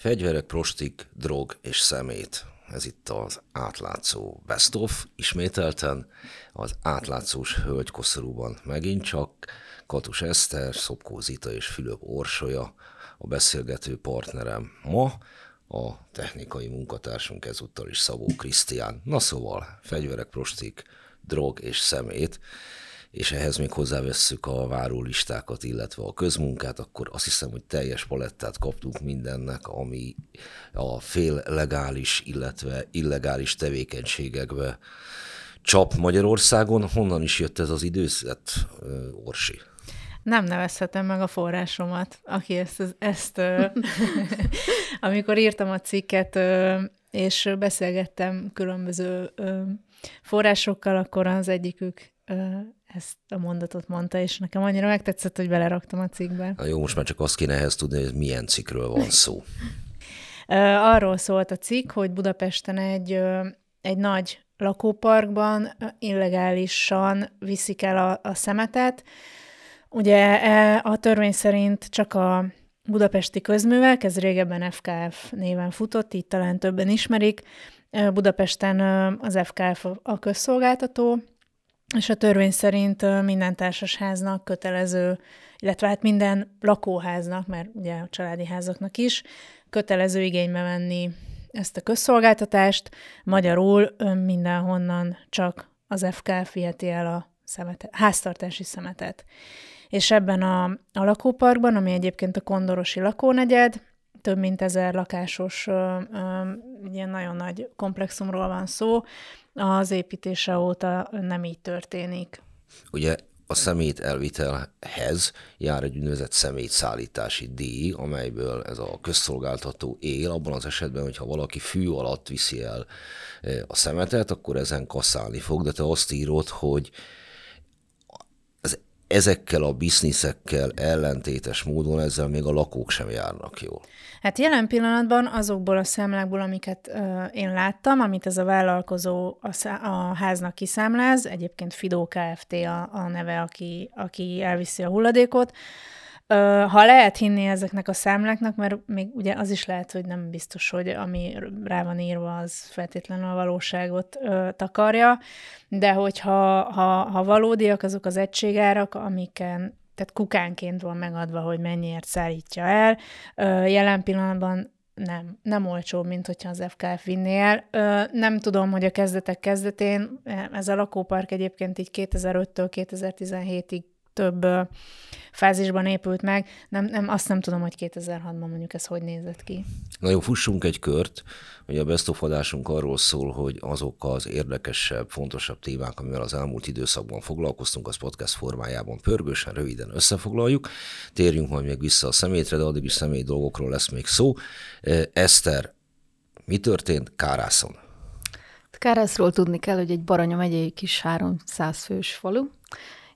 Fegyverek, prostik, drog és szemét. Ez itt az átlátszó Best of, ismételten az átlátszós hölgykoszorúban megint csak Katus Eszter, Szopkó Zita és Fülöp Orsolya a beszélgető partnerem ma, a technikai munkatársunk ezúttal is Szabó Krisztián. Na szóval, fegyverek, prostik, drog és szemét és ehhez még hozzávesszük a várólistákat, illetve a közmunkát, akkor azt hiszem, hogy teljes palettát kaptunk mindennek, ami a fél legális, illetve illegális tevékenységekbe csap Magyarországon. Honnan is jött ez az időszet, Orsi? Nem nevezhetem meg a forrásomat, aki ezt, ezt amikor írtam a cikket, és beszélgettem különböző forrásokkal, akkor az egyikük ezt a mondatot mondta, és nekem annyira megtetszett, hogy beleraktam a cikkbe. Na jó, most már csak azt kéne ehhez tudni, hogy milyen cikkről van szó. Arról szólt a cikk, hogy Budapesten egy, egy nagy lakóparkban illegálisan viszik el a, a szemetet. Ugye e, a törvény szerint csak a budapesti közművek, ez régebben FKF néven futott, így talán többen ismerik. Budapesten az FKF a közszolgáltató, és a törvény szerint minden társasháznak kötelező, illetve hát minden lakóháznak, mert ugye a családi házaknak is, kötelező igénybe venni ezt a közszolgáltatást. Magyarul mindenhonnan csak az FK fiheti el a szemetet, háztartási szemetet. És ebben a, a lakóparkban, ami egyébként a Kondorosi lakónegyed, több mint ezer lakásos, ilyen nagyon nagy komplexumról van szó, az építése óta nem így történik. Ugye a szemét elvitelhez jár egy úgynevezett szemétszállítási díj, amelyből ez a közszolgáltató él, abban az esetben, hogyha valaki fű alatt viszi el a szemetet, akkor ezen kaszálni fog, de te azt írod, hogy ezekkel a bizniszekkel ellentétes módon ezzel még a lakók sem járnak jól. Hát jelen pillanatban azokból a számlákból, amiket ö, én láttam, amit ez a vállalkozó a, szá- a háznak kiszámláz, egyébként Fidó Kft. a, a neve, aki, aki elviszi a hulladékot, ha lehet hinni ezeknek a számláknak, mert még ugye az is lehet, hogy nem biztos, hogy ami rá van írva, az feltétlenül a valóságot ö, takarja, de hogyha ha, ha valódiak azok az egységárak, amiken tehát kukánként van megadva, hogy mennyiért szállítja el. Jelen pillanatban nem, nem olcsóbb, mint hogyha az FKF vinné el. Nem tudom, hogy a kezdetek kezdetén, ez a lakópark egyébként így 2005-től 2017-ig több fázisban épült meg. Nem, nem, azt nem tudom, hogy 2006-ban mondjuk ez hogy nézett ki. Na jó, fussunk egy kört. Ugye a best of adásunk arról szól, hogy azok az érdekesebb, fontosabb témák, amivel az elmúlt időszakban foglalkoztunk, az podcast formájában pörgősen, röviden összefoglaljuk. Térjünk majd még vissza a szemétre, de addig is személy dolgokról lesz még szó. Eszter, mi történt Kárászon? Kárászról tudni kell, hogy egy Baranya megyei kis 300 fős falu,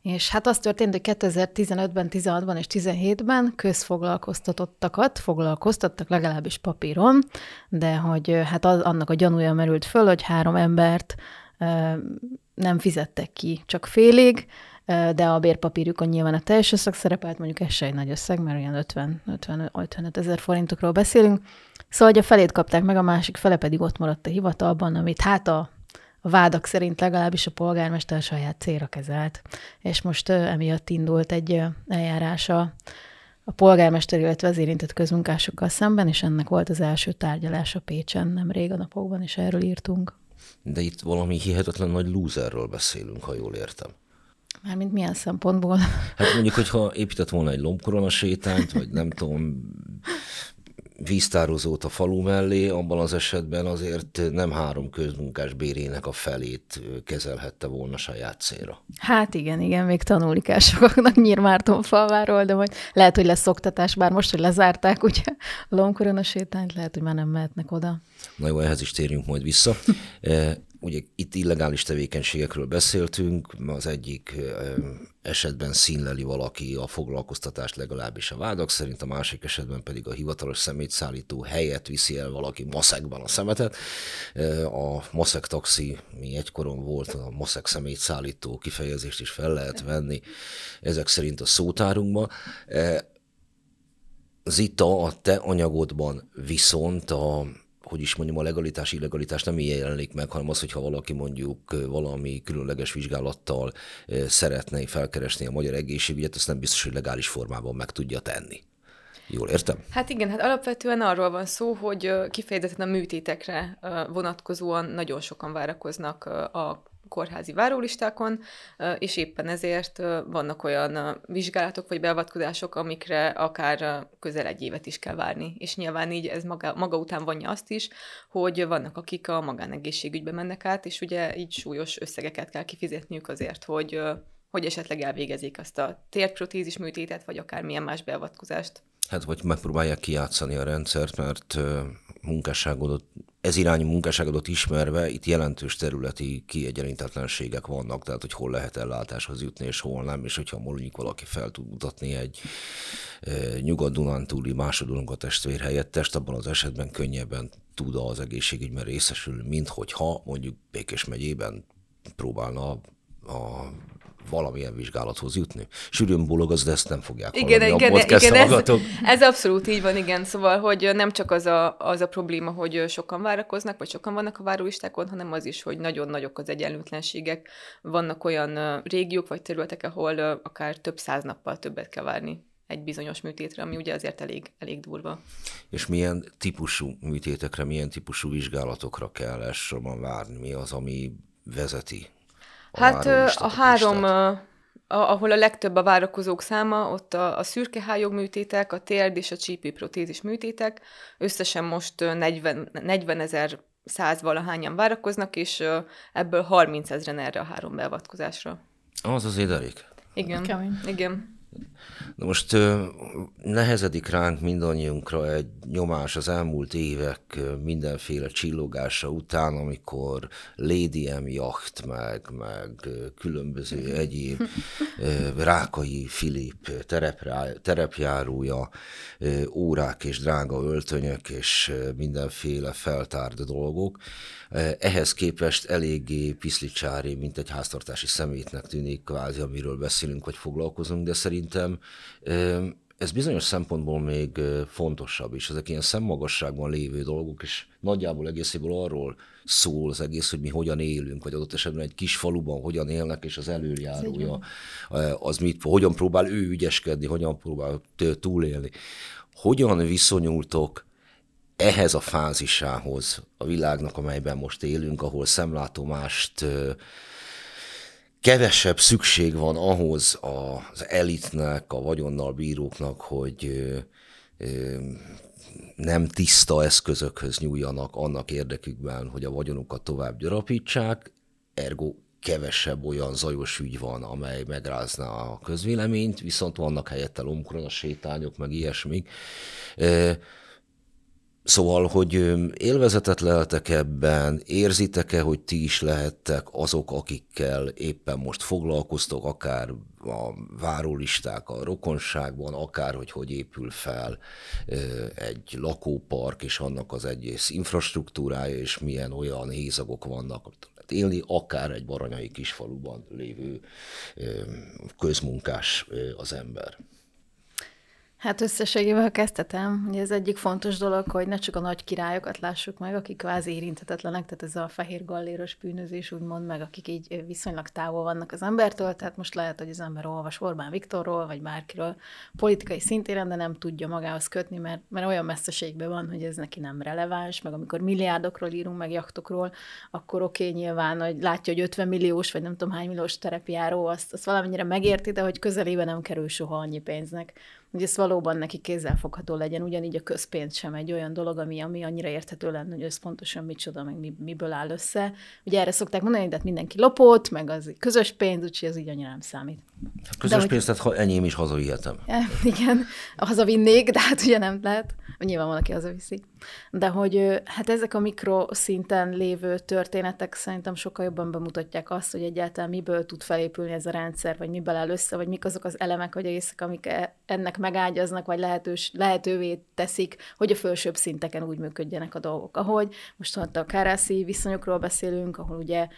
és hát az történt, hogy 2015-ben, 16-ban és 17-ben közfoglalkoztatottakat foglalkoztattak legalábbis papíron, de hogy hát az, annak a gyanúja merült föl, hogy három embert nem fizettek ki csak félig, de a bérpapírjukon nyilván a teljes összeg szerepelt, mondjuk ez se egy nagy összeg, mert olyan 50, 50 55 ezer forintokról beszélünk. Szóval, hogy a felét kapták meg, a másik fele pedig ott maradt a hivatalban, amit hát a a vádak szerint legalábbis a polgármester saját célra kezelt, és most emiatt indult egy eljárása a polgármester, illetve az érintett közmunkásokkal szemben, és ennek volt az első tárgyalása Pécsen nem rég a napokban, és erről írtunk. De itt valami hihetetlen nagy lúzerről beszélünk, ha jól értem. Mármint milyen szempontból? Hát mondjuk, hogyha épített volna egy lombkorona sétányt, vagy nem tudom, víztározót a falu mellé, abban az esetben azért nem három közmunkás bérének a felét kezelhette volna saját célra. Hát igen, igen, még tanulni kell sokaknak Nyírmárton falváról, de majd lehet, hogy lesz oktatás, bár most, hogy lezárták ugye a Lomkorona sétányt, lehet, hogy már nem mehetnek oda. Na jó, ehhez is térjünk majd vissza. Ugye itt illegális tevékenységekről beszéltünk, az egyik esetben színleli valaki a foglalkoztatást legalábbis a vádak szerint, a másik esetben pedig a hivatalos szemétszállító helyett viszi el valaki maszekban a szemetet. A maszek taxi, mi egykoron volt, a maszek szemétszállító kifejezést is fel lehet venni ezek szerint a szótárunkba Zita, a te anyagodban viszont a hogy is mondjam, a legalitás, illegalitás nem ilyen jelenik meg, hanem az, hogyha valaki mondjuk valami különleges vizsgálattal szeretné felkeresni a magyar egészségügyet, azt nem biztos, hogy legális formában meg tudja tenni. Jól értem? Hát igen, hát alapvetően arról van szó, hogy kifejezetten a műtétekre vonatkozóan nagyon sokan várakoznak a kórházi várólistákon, és éppen ezért vannak olyan vizsgálatok vagy beavatkozások, amikre akár közel egy évet is kell várni. És nyilván így ez maga, maga után vonja azt is, hogy vannak, akik a magánegészségügybe mennek át, és ugye így súlyos összegeket kell kifizetniük azért, hogy hogy esetleg elvégezik azt a térprotézis műtétet, vagy akármilyen más beavatkozást. Hát, vagy megpróbálják kijátszani a rendszert, mert munkásságodat, ez irányú munkásságodat ismerve itt jelentős területi kiegyenlítetlenségek vannak, tehát hogy hol lehet ellátáshoz jutni, és hol nem, és hogyha mondjuk valaki fel tud mutatni egy e, nyugat-dunántúli másodulunk testvér helyettest, abban az esetben könnyebben tud az egészségügyben részesül, mint hogyha mondjuk Békés megyében próbálna a valamilyen vizsgálathoz jutni. Sűrűn bólogatsz, de ezt nem fogják igen, hallani igen, a podcast igen, ez, ez abszolút így van, igen. Szóval, hogy nem csak az a, az a probléma, hogy sokan várakoznak, vagy sokan vannak a várólistákon, hanem az is, hogy nagyon nagyok az egyenlőtlenségek. Vannak olyan régiók vagy területek, ahol akár több száz nappal többet kell várni egy bizonyos műtétre, ami ugye azért elég, elég durva. És milyen típusú műtétekre, milyen típusú vizsgálatokra kell elsősorban várni? Mi az, ami vezeti Hát a három, a, ahol a legtöbb a várakozók száma, ott a, a szürkehályog műtétek, a térd és a csípőprotézis műtétek. Összesen most 40, 40 ezer száz valahányan várakoznak, és ebből 30 ezeren erre a három beavatkozásra. Az azért elég. Igen, Kemény. igen. Na most nehezedik ránk mindannyiunkra egy nyomás az elmúlt évek mindenféle csillogása után, amikor Lady M jacht, meg, meg különböző egyéb Rákai Filip terepjárója, órák és drága öltönyök és mindenféle feltárt dolgok. Ehhez képest eléggé piszlicsári, mint egy háztartási szemétnek tűnik kvázi, amiről beszélünk, vagy foglalkozunk, de szerintem ez bizonyos szempontból még fontosabb is. Ezek ilyen szemmagasságban lévő dolgok, és nagyjából egészéből arról szól az egész, hogy mi hogyan élünk, vagy adott esetben egy kis faluban hogyan élnek, és az előjárója az mit, hogyan próbál ő ügyeskedni, hogyan próbál túlélni. Hogyan viszonyultok ehhez a fázisához a világnak, amelyben most élünk, ahol szemlátomást kevesebb szükség van ahhoz az elitnek, a vagyonnal bíróknak, hogy nem tiszta eszközökhöz nyúljanak annak érdekükben, hogy a vagyonukat tovább gyarapítsák, ergo kevesebb olyan zajos ügy van, amely megrázná a közvéleményt, viszont vannak helyette lomkorona sétányok, meg ilyesmik. Szóval, hogy élvezetet leltek ebben, érzitek-e, hogy ti is lehettek azok, akikkel éppen most foglalkoztok, akár a várólisták a rokonságban, akár hogy hogy épül fel egy lakópark, és annak az egész infrastruktúrája, és milyen olyan hézagok vannak, lehet élni, akár egy baranyai kisfaluban lévő közmunkás az ember. Hát összességében, ha kezdhetem, hogy ez egyik fontos dolog, hogy ne csak a nagy királyokat lássuk meg, akik kvázi érinthetetlenek, tehát ez a fehér galléros bűnözés úgymond meg, akik így viszonylag távol vannak az embertől, tehát most lehet, hogy az ember olvas Orbán Viktorról, vagy bárkiről politikai szintéren, de nem tudja magához kötni, mert, mert olyan messzeségben van, hogy ez neki nem releváns, meg amikor milliárdokról írunk, meg jachtokról, akkor oké, okay, nyilván, hogy látja, hogy 50 milliós, vagy nem tudom hány milliós terepjáró, azt, azt valamennyire megérti, de hogy közelébe nem kerül soha annyi pénznek hogy ez valóban neki kézzelfogható legyen, ugyanígy a közpénz sem egy olyan dolog, ami, ami annyira érthető lenne, hogy ez pontosan micsoda, meg mi, miből áll össze. Ugye erre szokták mondani, hogy mindenki lopott, meg az közös pénz, úgyhogy ez így annyira nem számít. A közös de, pénzt, tehát enyém is hazavihetem. Igen, hazavinnék, de hát ugye nem lehet. Nyilván valaki hazaviszi. De hogy hát ezek a mikroszinten lévő történetek szerintem sokkal jobban bemutatják azt, hogy egyáltalán miből tud felépülni ez a rendszer, vagy miből áll össze, vagy mik azok az elemek, vagy egészek, amik e- ennek megágyaznak, vagy lehetős, lehetővé teszik, hogy a felsőbb szinteken úgy működjenek a dolgok. Ahogy most a kárászi viszonyokról beszélünk, ahol ugye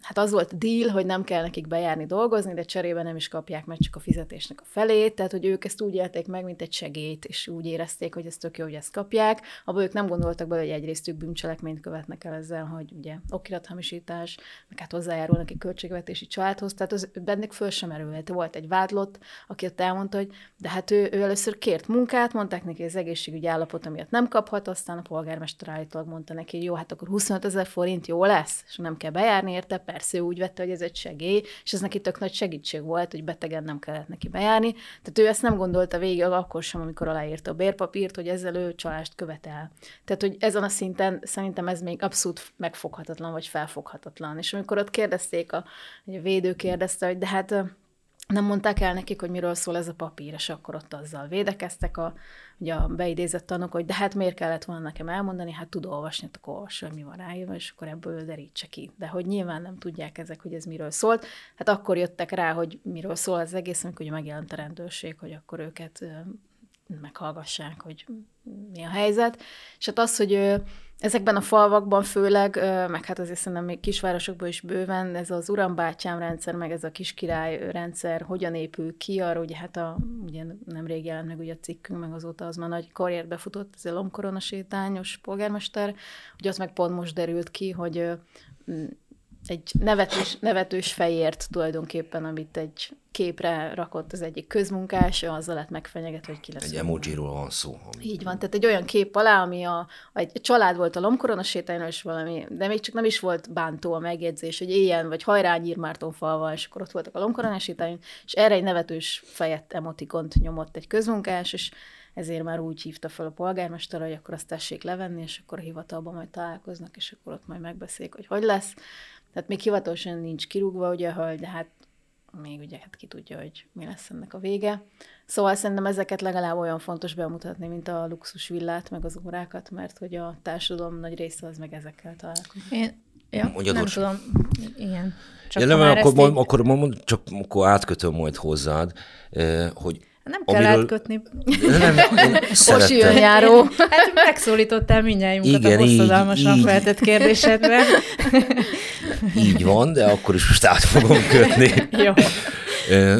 hát az volt a deal, hogy nem kell nekik bejárni dolgozni, de cserébe nem is kapják meg csak a fizetésnek a felét, tehát hogy ők ezt úgy élték meg, mint egy segélyt, és úgy érezték, hogy ez tök jó, hogy ezt kapják. Abban ők nem gondoltak bele, hogy egyrészt ők bűncselekményt követnek el ezzel, hogy ugye okirathamisítás, meg hát hozzájárulnak egy költségvetési családhoz, tehát az bennük föl sem erült. Volt egy vádlott, aki ott elmondta, hogy de hát ő, ő először kért munkát, mondták neki, hogy az egészségügyi állapot miatt nem kaphat, aztán a polgármester állítólag mondta neki, hogy jó, hát akkor 25 ezer forint jó lesz, és nem kell bejárni, érte, persze úgy vette, hogy ez egy segély, és ez neki tök nagy segítség volt, hogy betegen nem kellett neki bejárni. Tehát ő ezt nem gondolta végig akkor sem, amikor aláírta a bérpapírt, hogy ezzel ő csalást követel. Tehát, hogy ezen a szinten szerintem ez még abszolút megfoghatatlan, vagy felfoghatatlan. És amikor ott kérdezték, a, a védő kérdezte, hogy de hát nem mondták el nekik, hogy miről szól ez a papír, és akkor ott azzal védekeztek a, ugye a beidézett tanok, hogy de hát miért kellett volna nekem elmondani, hát tud olvasni, hát akkor olvassa, hogy mi van ráírva, és akkor ebből derítse ki. De hogy nyilván nem tudják ezek, hogy ez miről szólt, hát akkor jöttek rá, hogy miről szól az egész, amikor ugye megjelent a rendőrség, hogy akkor őket meghallgassák, hogy mi a helyzet. És hát az, hogy ezekben a falvakban főleg, meg hát azért szerintem még kisvárosokban is bőven, ez az urambátyám rendszer, meg ez a kiskirály rendszer hogyan épül ki, arra ugye hát a, ugye nemrég jelent meg ugye a cikkünk, meg azóta az már nagy karriert befutott, ez a lomkorona sétányos polgármester, ugye az meg pont most derült ki, hogy egy nevetős, nevetős fejért tulajdonképpen, amit egy képre rakott az egyik közmunkás, azzal lett megfenyeget, hogy ki lesz. Egy emojiról van szó. Ami... Így van, tehát egy olyan kép alá, ami a, egy család volt a lomkorona sétányon, és valami, de még csak nem is volt bántó a megjegyzés, hogy éljen, vagy hajrá Nyírmárton falval, és akkor ott voltak a lomkorona sétányon, és erre egy nevetős fejet, emotikont nyomott egy közmunkás, és ezért már úgy hívta fel a polgármester, hogy akkor azt tessék levenni, és akkor a hivatalban majd találkoznak, és akkor ott majd megbeszélik, hogy hogy lesz. Tehát még hivatalosan nincs kirúgva ugye a hölgy, de hát még ugye hát ki tudja, hogy mi lesz ennek a vége. Szóval szerintem ezeket legalább olyan fontos bemutatni, mint a luxus villát, meg az órákat, mert hogy a társadalom nagy része az meg ezekkel találkozik. Én, ja, Mondjad nem tudom, igen. Csak ja, nem, akkor, így... akkor, akkor, csak akkor átkötöm majd hozzád, eh, hogy nem kell amiről... átkötni. Nem, Osi járó. Hát megszólítottál mindjárt Igen, a hosszadalmasan így, feltett kérdésedre. Így van, de akkor is most át fogom kötni. Jó.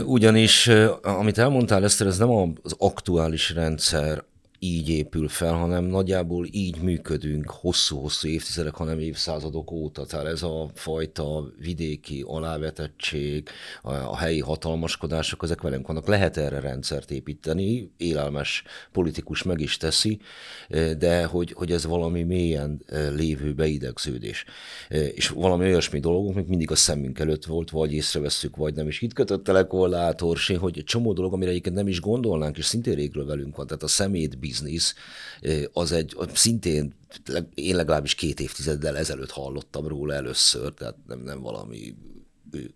Ugyanis, amit elmondtál, Eszter, ez nem az aktuális rendszer, így épül fel, hanem nagyjából így működünk hosszú-hosszú évtizedek, hanem évszázadok óta. Tehát ez a fajta vidéki alávetettség, a, helyi hatalmaskodások, ezek velünk vannak. Lehet erre rendszert építeni, élelmes politikus meg is teszi, de hogy, hogy ez valami mélyen lévő beidegződés. És valami olyasmi dolgok, még mindig a szemünk előtt volt, vagy észreveszünk, vagy nem. És itt kötöttelek volna Orsi, hogy csomó dolog, amire egyébként nem is gondolnánk, és szintén régről velünk van. Tehát a szemét biznisz, az egy szintén, én legalábbis két évtizeddel ezelőtt hallottam róla először, tehát nem, nem valami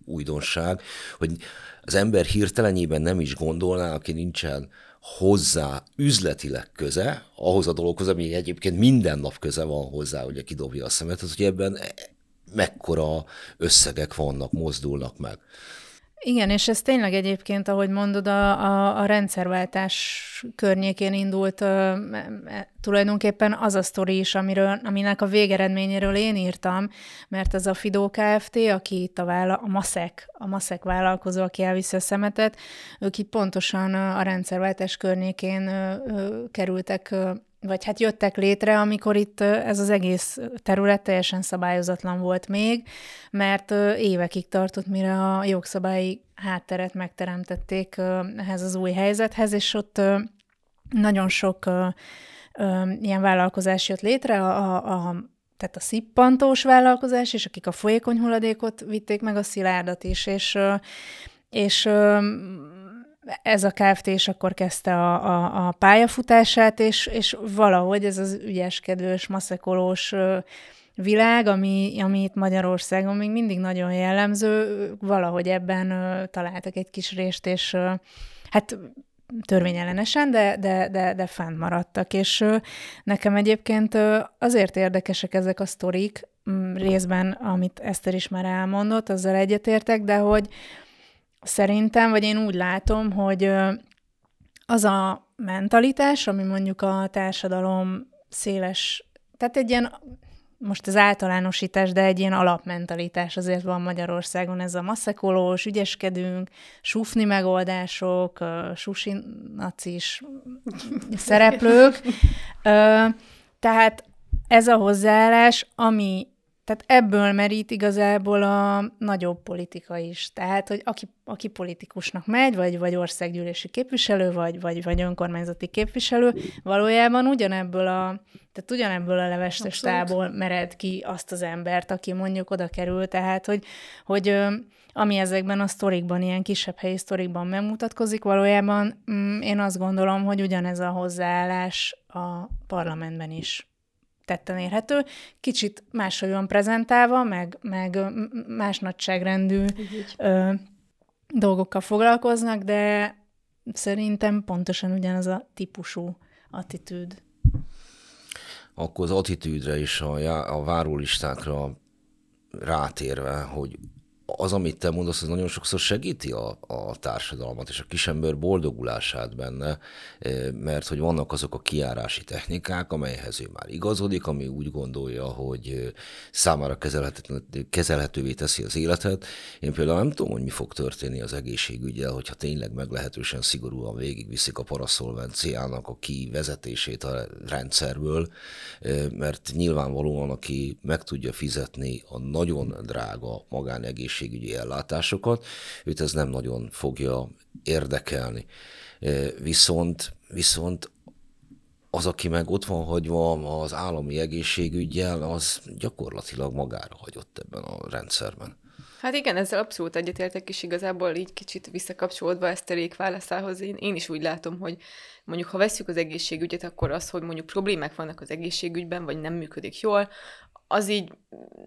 újdonság, hogy az ember hirtelenében nem is gondolná, aki nincsen hozzá üzletileg köze, ahhoz a dologhoz, ami egyébként minden nap köze van hozzá, hogy kidobja a szemet, az, hogy ebben mekkora összegek vannak, mozdulnak meg. Igen, és ez tényleg egyébként, ahogy mondod, a, a, a rendszerváltás környékén indult uh, tulajdonképpen az a sztori is, amiről, aminek a végeredményéről én írtam, mert az a Fidó Kft., aki itt a, vála, a Maszek, a Maszek vállalkozó, aki elviszi a szemetet, ők itt pontosan a rendszerváltás környékén uh, kerültek uh, vagy hát jöttek létre, amikor itt ez az egész terület teljesen szabályozatlan volt még, mert évekig tartott, mire a jogszabályi hátteret megteremtették ehhez az új helyzethez, és ott nagyon sok ilyen vállalkozás jött létre, a, a, tehát a szippantós vállalkozás, és akik a folyékony hulladékot vitték meg, a szilárdat is, és, és ez a Kft. és akkor kezdte a, a, a pályafutását, és, és valahogy ez az ügyeskedős, maszekolós világ, ami, ami itt Magyarországon még mindig nagyon jellemző, valahogy ebben találtak egy kis részt, és hát törvényellenesen, de, de, de, de fennmaradtak. És nekem egyébként azért érdekesek ezek a sztorik, részben, amit Eszter is már elmondott, azzal egyetértek, de hogy, Szerintem, vagy én úgy látom, hogy az a mentalitás, ami mondjuk a társadalom széles, tehát egy ilyen, most az általánosítás, de egy ilyen alapmentalitás azért van Magyarországon, ez a maszekolós, ügyeskedünk, sufni megoldások, susinacis szereplők. Tehát ez a hozzáállás, ami tehát ebből merít igazából a nagyobb politika is. Tehát, hogy aki, aki politikusnak megy, vagy, vagy országgyűlési képviselő, vagy, vagy, vagy önkormányzati képviselő, valójában ugyanebből a, tehát ugyanebből a levestestából mered ki azt az embert, aki mondjuk oda kerül. Tehát, hogy, hogy ami ezekben a sztorikban, ilyen kisebb helyi sztorikban megmutatkozik, valójában mm, én azt gondolom, hogy ugyanez a hozzáállás a parlamentben is tetten érhető, kicsit máshogy van prezentálva, meg, meg más nagyságrendű ö, dolgokkal foglalkoznak, de szerintem pontosan ugyanaz a típusú attitűd. Akkor az attitűdre és a, a várólistákra rátérve, hogy az, amit te mondasz, az nagyon sokszor segíti a, a társadalmat és a kisember boldogulását benne, eh, mert hogy vannak azok a kiárási technikák, amelyhez ő már igazodik, ami úgy gondolja, hogy eh, számára kezelhetővé teszi az életet. Én például nem tudom, hogy mi fog történni az egészségügyel, hogyha tényleg meglehetősen szigorúan végigviszik a paraszolvenciának a kivezetését a rendszerből, eh, mert nyilvánvalóan, aki meg tudja fizetni a nagyon drága magánegészségügyet, egészségügyi ellátásokat, őt ez nem nagyon fogja érdekelni. Viszont, viszont az, aki meg ott van hagyva az állami egészségügyel, az gyakorlatilag magára hagyott ebben a rendszerben. Hát igen, ezzel abszolút egyetértek, és igazából így kicsit visszakapcsolódva ezt a válaszához, én, én is úgy látom, hogy mondjuk ha veszük az egészségügyet, akkor az, hogy mondjuk problémák vannak az egészségügyben, vagy nem működik jól, az így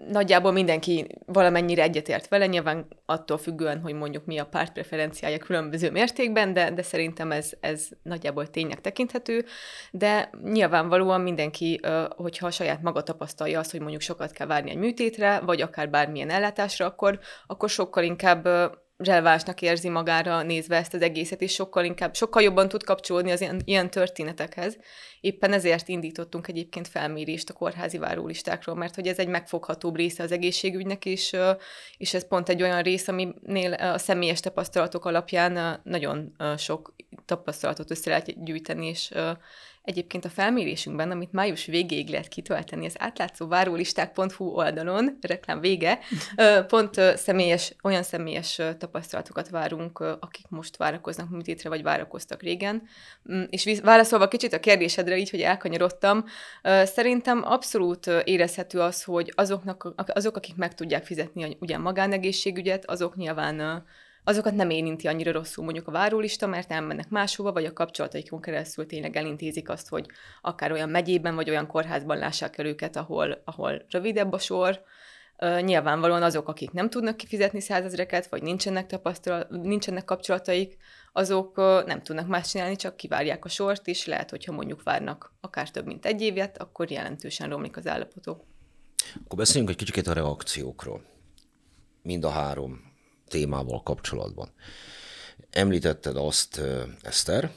nagyjából mindenki valamennyire egyetért vele, nyilván attól függően, hogy mondjuk mi a pártpreferenciája különböző mértékben, de, de szerintem ez, ez nagyjából tényleg tekinthető, de nyilvánvalóan mindenki, hogyha a saját maga tapasztalja azt, hogy mondjuk sokat kell várni egy műtétre, vagy akár bármilyen ellátásra, akkor, akkor sokkal inkább relevásnak érzi magára nézve ezt az egészet, és sokkal inkább, sokkal jobban tud kapcsolódni az ilyen, ilyen történetekhez. Éppen ezért indítottunk egyébként felmérést a kórházi várólistákról, mert hogy ez egy megfoghatóbb része az egészségügynek, és, és ez pont egy olyan rész, aminél a személyes tapasztalatok alapján nagyon sok tapasztalatot össze lehet gyűjteni, és Egyébként a felmérésünkben, amit május végéig lehet kitölteni, az átlátszó várólisták.hu oldalon, reklám vége, pont személyes, olyan személyes tapasztalatokat várunk, akik most várakoznak műtétre, vagy várakoztak régen. Mm, és válaszolva kicsit a kérdésedre így, hogy elkanyarodtam, szerintem abszolút érezhető az, hogy azoknak, azok, akik meg tudják fizetni ugye magánegészségügyet, azok nyilván azokat nem érinti annyira rosszul mondjuk a várólista, mert elmennek máshova, vagy a kapcsolataikon keresztül tényleg elintézik azt, hogy akár olyan megyében, vagy olyan kórházban lássák el őket, ahol, ahol rövidebb a sor. Nyilvánvalóan azok, akik nem tudnak kifizetni százezreket, vagy nincsenek, tapasztalat, nincsenek kapcsolataik, azok nem tudnak más csinálni, csak kivárják a sort, és lehet, hogyha mondjuk várnak akár több mint egy évet, akkor jelentősen romlik az állapotok. Akkor beszéljünk egy kicsit a reakciókról. Mind a három témával kapcsolatban. Említetted azt, Eszter,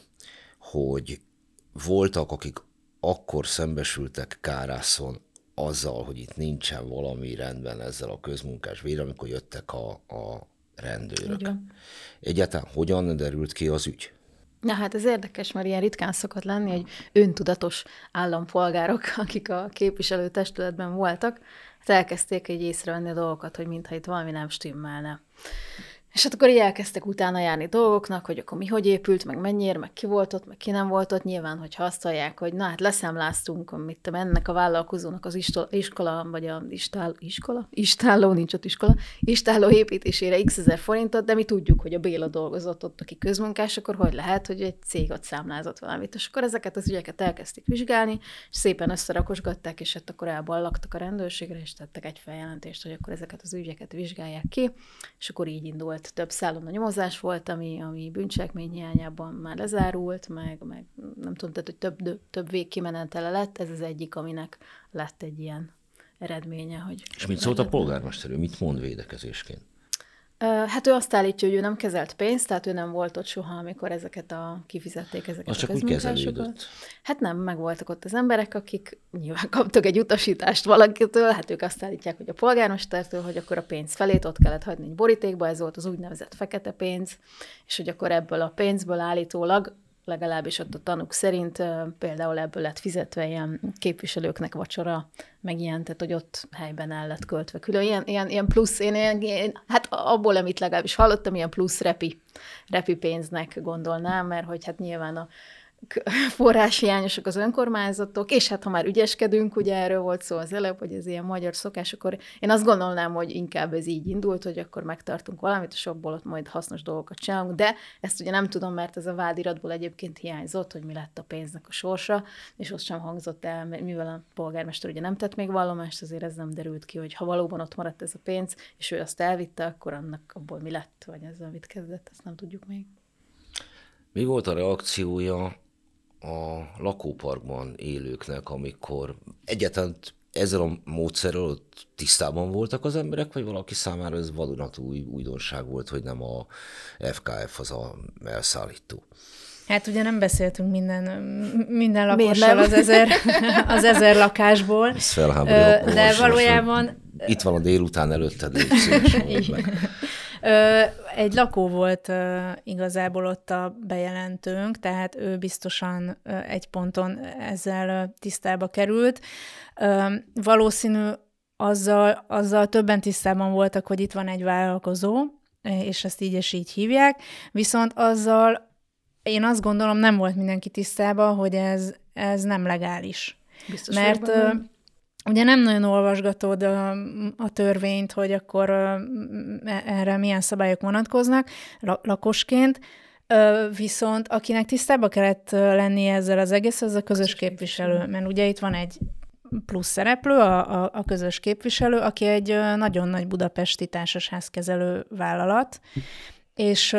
hogy voltak, akik akkor szembesültek Kárászon azzal, hogy itt nincsen valami rendben ezzel a közmunkás védelem, amikor jöttek a, a rendőrök. Igen. Egyáltalán hogyan derült ki az ügy? Na hát ez érdekes, mert ilyen ritkán szokott lenni, hogy öntudatos állampolgárok, akik a képviselőtestületben voltak, hát elkezdték egy észrevenni a dolgokat, hogy mintha itt valami nem stimmelne. És hát akkor így elkezdtek utána járni dolgoknak, hogy akkor mi hogy épült, meg mennyire, meg ki volt ott, meg ki nem volt ott. Nyilván, hogy azt hallják, hogy na hát leszámláztunk, mit te ennek a vállalkozónak az iskola, vagy a istál, iskola? Istáló, nincs ott iskola, istáló építésére x ezer forintot, de mi tudjuk, hogy a Béla dolgozott ott, aki közmunkás, akkor hogy lehet, hogy egy cég ott számlázott valamit. És akkor ezeket az ügyeket elkezdték vizsgálni, és szépen összerakosgatták, és hát akkor elballagtak a rendőrségre, és tettek egy feljelentést, hogy akkor ezeket az ügyeket vizsgálják ki, és akkor így indult volt, több szállon a nyomozás volt, ami, ami bűncselekmény hiányában már lezárult, meg, meg nem tudom, tehát, hogy több, több végkimenetele lett, ez az egyik, aminek lett egy ilyen eredménye. Hogy És mit szólt a polgármester, ő mit mond védekezésként? Hát ő azt állítja, hogy ő nem kezelt pénzt, tehát ő nem volt ott soha, amikor ezeket a kifizették ezeket Az a csak úgy kezelődött. Hát nem, meg voltak ott az emberek, akik nyilván kaptak egy utasítást valakitől, hát ők azt állítják, hogy a polgármestertől, hogy akkor a pénz felét ott kellett hagyni egy borítékba, ez volt az úgynevezett fekete pénz, és hogy akkor ebből a pénzből állítólag legalábbis ott a tanúk szerint például ebből lett fizetve ilyen képviselőknek vacsora, meg ilyen, tehát hogy ott helyben el lett költve külön. Ilyen, ilyen, ilyen plusz, én, én, én, hát abból, amit legalábbis hallottam, ilyen plusz repi, repi pénznek gondolnám, mert hogy hát nyilván a forráshiányosak az önkormányzatok, és hát ha már ügyeskedünk, ugye erről volt szó az előbb, hogy ez ilyen magyar szokás, akkor én azt gondolnám, hogy inkább ez így indult, hogy akkor megtartunk valamit, és abból ott majd hasznos dolgokat csinálunk, de ezt ugye nem tudom, mert ez a vádiratból egyébként hiányzott, hogy mi lett a pénznek a sorsa, és ott sem hangzott el, mivel a polgármester ugye nem tett még vallomást, azért ez nem derült ki, hogy ha valóban ott maradt ez a pénz, és ő azt elvitte, akkor annak abból mi lett, vagy ezzel mit kezdett, ezt nem tudjuk még. Mi volt a reakciója a lakóparkban élőknek, amikor egyáltalán ezzel a módszerrel ott tisztában voltak az emberek, vagy valaki számára ez vadonatúj újdonság volt, hogy nem a FKF az a elszállító? Hát ugye nem beszéltünk minden, minden lakossal az ezer, az ezer lakásból, Ez de valójában Itt van a délután előtted, légy szíves, egy lakó volt igazából ott a bejelentőnk, tehát ő biztosan egy ponton ezzel tisztába került. Valószínű azzal, azzal többen tisztában voltak, hogy itt van egy vállalkozó, és ezt így és így hívják, viszont azzal én azt gondolom nem volt mindenki tisztában, hogy ez, ez nem legális. Biztos Mert ö, ugye nem nagyon olvasgatod a, a törvényt, hogy akkor erre milyen szabályok vonatkoznak la- lakosként, viszont akinek tisztába kellett ö, lennie ezzel az egész, az a közös képviselő. Mert ugye itt van egy plusz szereplő, a, a, a közös képviselő, aki egy nagyon nagy budapesti társasházkezelő vállalat, és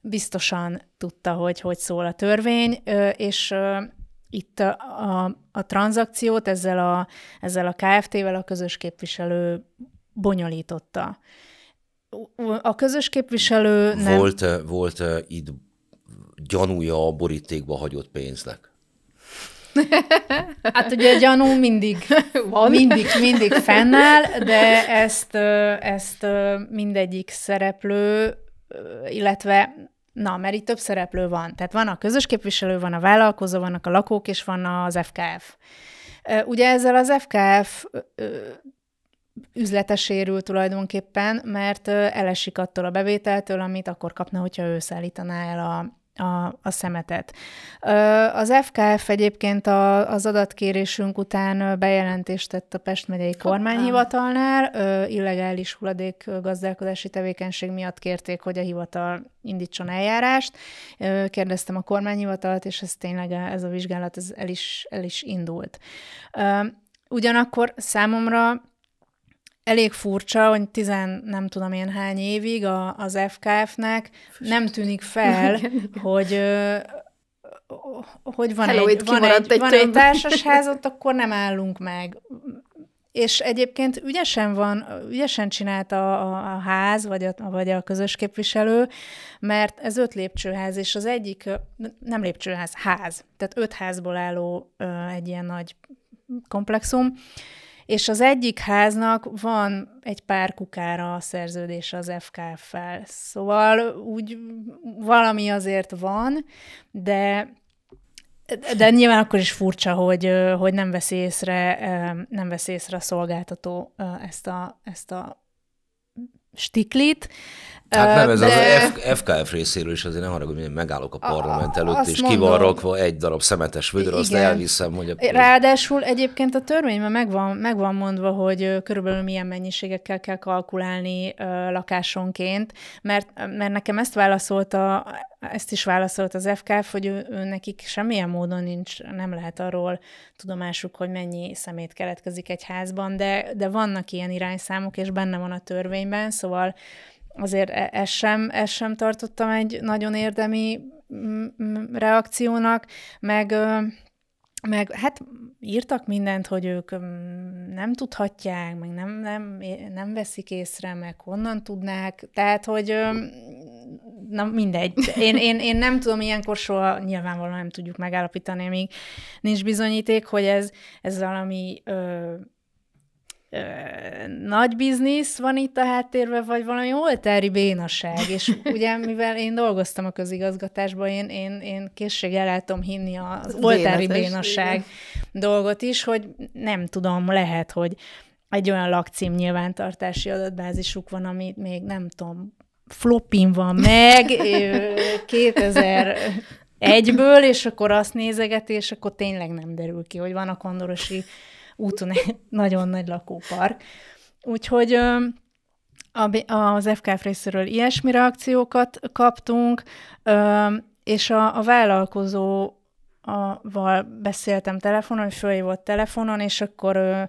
biztosan tudta, hogy hogy szól a törvény, és itt a, a, a tranzakciót ezzel a, ezzel a KFT-vel a közös képviselő bonyolította. A közös képviselő nem... Volt, volt itt gyanúja a borítékba hagyott pénznek? Hát ugye a gyanú mindig, Van. mindig, mindig fennáll, de ezt, ezt mindegyik szereplő, illetve Na, mert itt több szereplő van. Tehát van a közös képviselő, van a vállalkozó, vannak a lakók, és van az FKF. Ugye ezzel az FKF üzlete sérül tulajdonképpen, mert elesik attól a bevételtől, amit akkor kapna, hogyha ő szállítaná el a, a, a szemetet. Az FKF egyébként a, az adatkérésünk után bejelentést tett a Pest megyei kormányhivatalnál, illegális hulladék gazdálkodási tevékenység miatt kérték, hogy a hivatal indítson eljárást. Kérdeztem a kormányhivatalt, és ez tényleg ez a vizsgálat ez el, is, el is indult. Ugyanakkor számomra elég furcsa, hogy tizen nem tudom én hány évig a, az FKF-nek nem tűnik fel, hogy hogy van Hello, egy, van egy, egy van egy társasházat, akkor nem állunk meg. És egyébként ügyesen van, ügyesen csinálta a, a ház, vagy a, vagy a közös képviselő, mert ez öt lépcsőház, és az egyik, nem lépcsőház, ház, tehát öt házból álló egy ilyen nagy komplexum, és az egyik háznak van egy pár kukára a szerződése az FKF-fel. Szóval úgy valami azért van, de de nyilván akkor is furcsa, hogy, hogy nem veszi észre, nem veszi észre a szolgáltató ezt a, ezt a stiklit. Hát nem, ez de... az FKF részéről is azért ne haragudj, hogy megállok a parlament előtt, azt és ki van rakva egy darab szemetes vödör, azt elviszem, hogy a... Ráadásul egyébként a törvényben meg van, meg van mondva, hogy körülbelül milyen mennyiségekkel kell kalkulálni lakásonként, mert, mert nekem ezt válaszolta, ezt is válaszolt az FKF, hogy ő, ő nekik semmilyen módon nincs, nem lehet arról tudomásuk, hogy mennyi szemét keletkezik egy házban, de, de vannak ilyen irányszámok, és benne van a törvényben, szóval azért e- ezt sem, ezt sem tartottam egy nagyon érdemi mm, mm, reakciónak, meg meg hát írtak mindent, hogy ők nem tudhatják, meg nem, nem, nem veszik észre, meg honnan tudnák, tehát, hogy na mindegy. Én, én, én nem tudom, ilyenkor soha nyilvánvalóan nem tudjuk megállapítani, még nincs bizonyíték, hogy ez, ez valami ö, ö, nagy biznisz van itt a háttérben, vagy valami oltári bénaság. És ugye, mivel én dolgoztam a közigazgatásban, én, én, én készséggel el tudom hinni az oltári bénaság dolgot is, hogy nem tudom, lehet, hogy egy olyan lakcím nyilvántartási adatbázisuk van, amit még nem tudom, flopin van meg 2001-ből, és akkor azt nézegeti, és akkor tényleg nem derül ki, hogy van a Kondorosi úton egy nagyon nagy lakópark. Úgyhogy az FKF részéről ilyesmi reakciókat kaptunk, és a, a vállalkozóval beszéltem telefonon, fölhívott telefonon, és akkor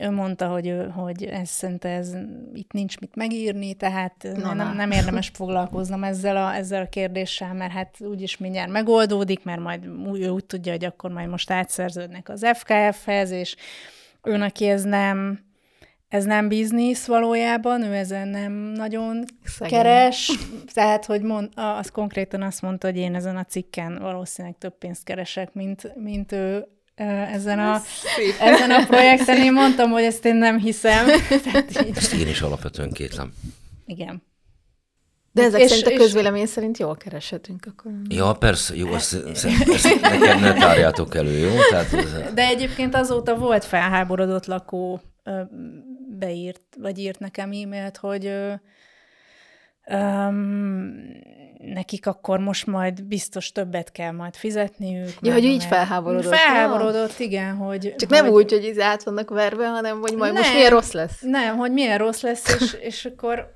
ő mondta, hogy, ő, hogy ez szerinte ez, itt nincs mit megírni, tehát na, nem, nem érdemes foglalkoznom ezzel a, ezzel a kérdéssel, mert hát úgyis mindjárt megoldódik, mert majd ő úgy tudja, hogy akkor majd most átszerződnek az FKF-hez, és ő neki ez nem, ez nem biznisz valójában, ő ezen nem nagyon Szegény. keres, tehát, hogy mond, az konkrétan azt mondta, hogy én ezen a cikken valószínűleg több pénzt keresek, mint, mint ő ezen a, ezen a projekten. Én mondtam, hogy ezt én nem hiszem. Ezt én is alapvetően kétlem. Igen. De ezek és, szerint a közvélemény szerint jól kereshetünk akkor. Ja, persze, jó, ezt, ezt nekem ne tárjátok elő, jó? Tehát ez... De egyébként azóta volt felháborodott lakó beírt, vagy írt nekem e-mailt, hogy um, nekik akkor most majd biztos többet kell majd fizetniük. Ja, hogy így felháborodott. Felháborodott, igen, hogy... Csak nem hogy, úgy, hogy így át vannak verve, hanem hogy majd nem, most milyen rossz lesz. Nem, hogy milyen rossz lesz, és, és akkor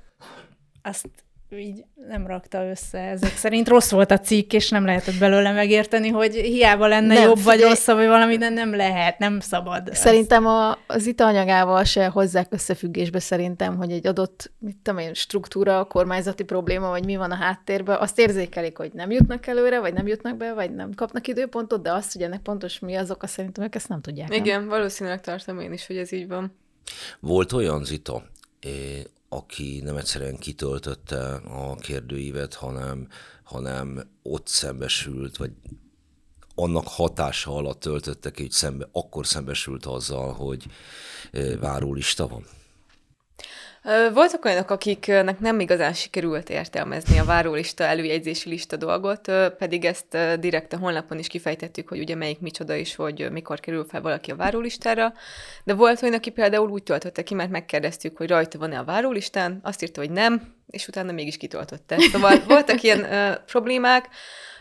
azt így nem rakta össze. Ezek szerint rossz volt a cikk, és nem lehetett belőle megérteni, hogy hiába lenne nem, jobb figyelj. vagy rosszabb, vagy valami, de nem lehet, nem szabad. Szerintem a, az itt anyagával se hozzák összefüggésbe szerintem, hogy egy adott, mit tudom én, struktúra, kormányzati probléma, vagy mi van a háttérben, azt érzékelik, hogy nem jutnak előre, vagy nem jutnak be, vagy nem kapnak időpontot, de azt, hogy ennek pontos mi az oka, szerintem ők ezt nem tudják. Igen, nem? valószínűleg tartom én is, hogy ez így van. Volt olyan, Zita, aki nem egyszerűen kitöltötte a kérdőívet, hanem, hanem ott szembesült, vagy annak hatása alatt töltötte ki, hogy szembe, akkor szembesült azzal, hogy várólista van. Voltak olyanok, akiknek nem igazán sikerült értelmezni a várólista, előjegyzési lista dolgot, pedig ezt direkt a honlapon is kifejtettük, hogy ugye melyik micsoda is, hogy mikor kerül fel valaki a várólistára. De volt olyan, aki például úgy töltötte ki, mert megkérdeztük, hogy rajta van-e a várólistán, azt írta, hogy nem, és utána mégis kitöltötte. Szóval voltak ilyen uh, problémák.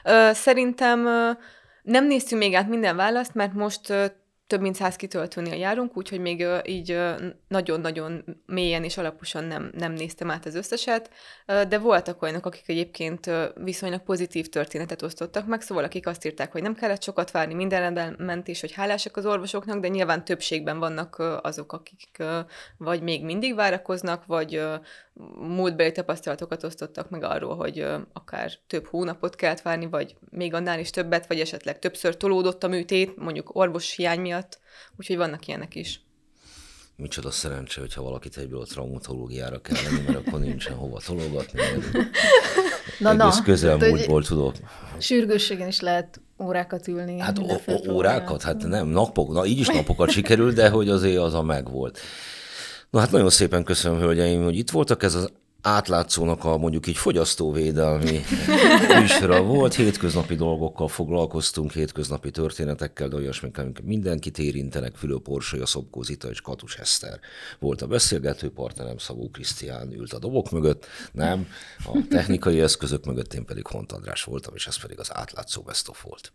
Uh, szerintem uh, nem néztünk még át minden választ, mert most több mint száz kitöltőnél járunk, úgyhogy még így nagyon-nagyon mélyen és alaposan nem, nem néztem át az összeset, de voltak olyanok, akik egyébként viszonylag pozitív történetet osztottak meg, szóval akik azt írták, hogy nem kellett sokat várni, minden rendben ment, és hogy hálásak az orvosoknak, de nyilván többségben vannak azok, akik vagy még mindig várakoznak, vagy múltbeli tapasztalatokat osztottak meg arról, hogy akár több hónapot kellett várni, vagy még annál is többet, vagy esetleg többször tolódott a műtét, mondjuk orvos hiány miatt, úgyhogy vannak ilyenek is. Micsoda szerencse, hogyha valakit egyből a traumatológiára kell lenni, mert akkor nincsen hova tologatni. Na, Egész na, közel hát, múltból tudok. Sürgősségen is lehet órákat ülni. Hát ó- órákat? Hát nem, napok, na így is napokat sikerült, de hogy azért az a megvolt. Na hát nagyon szépen köszönöm, hölgyeim, hogy itt voltak. Ez az átlátszónak a mondjuk így fogyasztóvédelmi műsora volt. Hétköznapi dolgokkal foglalkoztunk, hétköznapi történetekkel, de olyasmikkel, amik mindenkit érintenek. Fülő Porsolya, Szobkó Zita és Katus Eszter volt a beszélgető partnerem, Szabó Krisztián ült a dobok mögött, nem, a technikai eszközök mögött én pedig Hont András voltam, és ez pedig az átlátszó Best volt.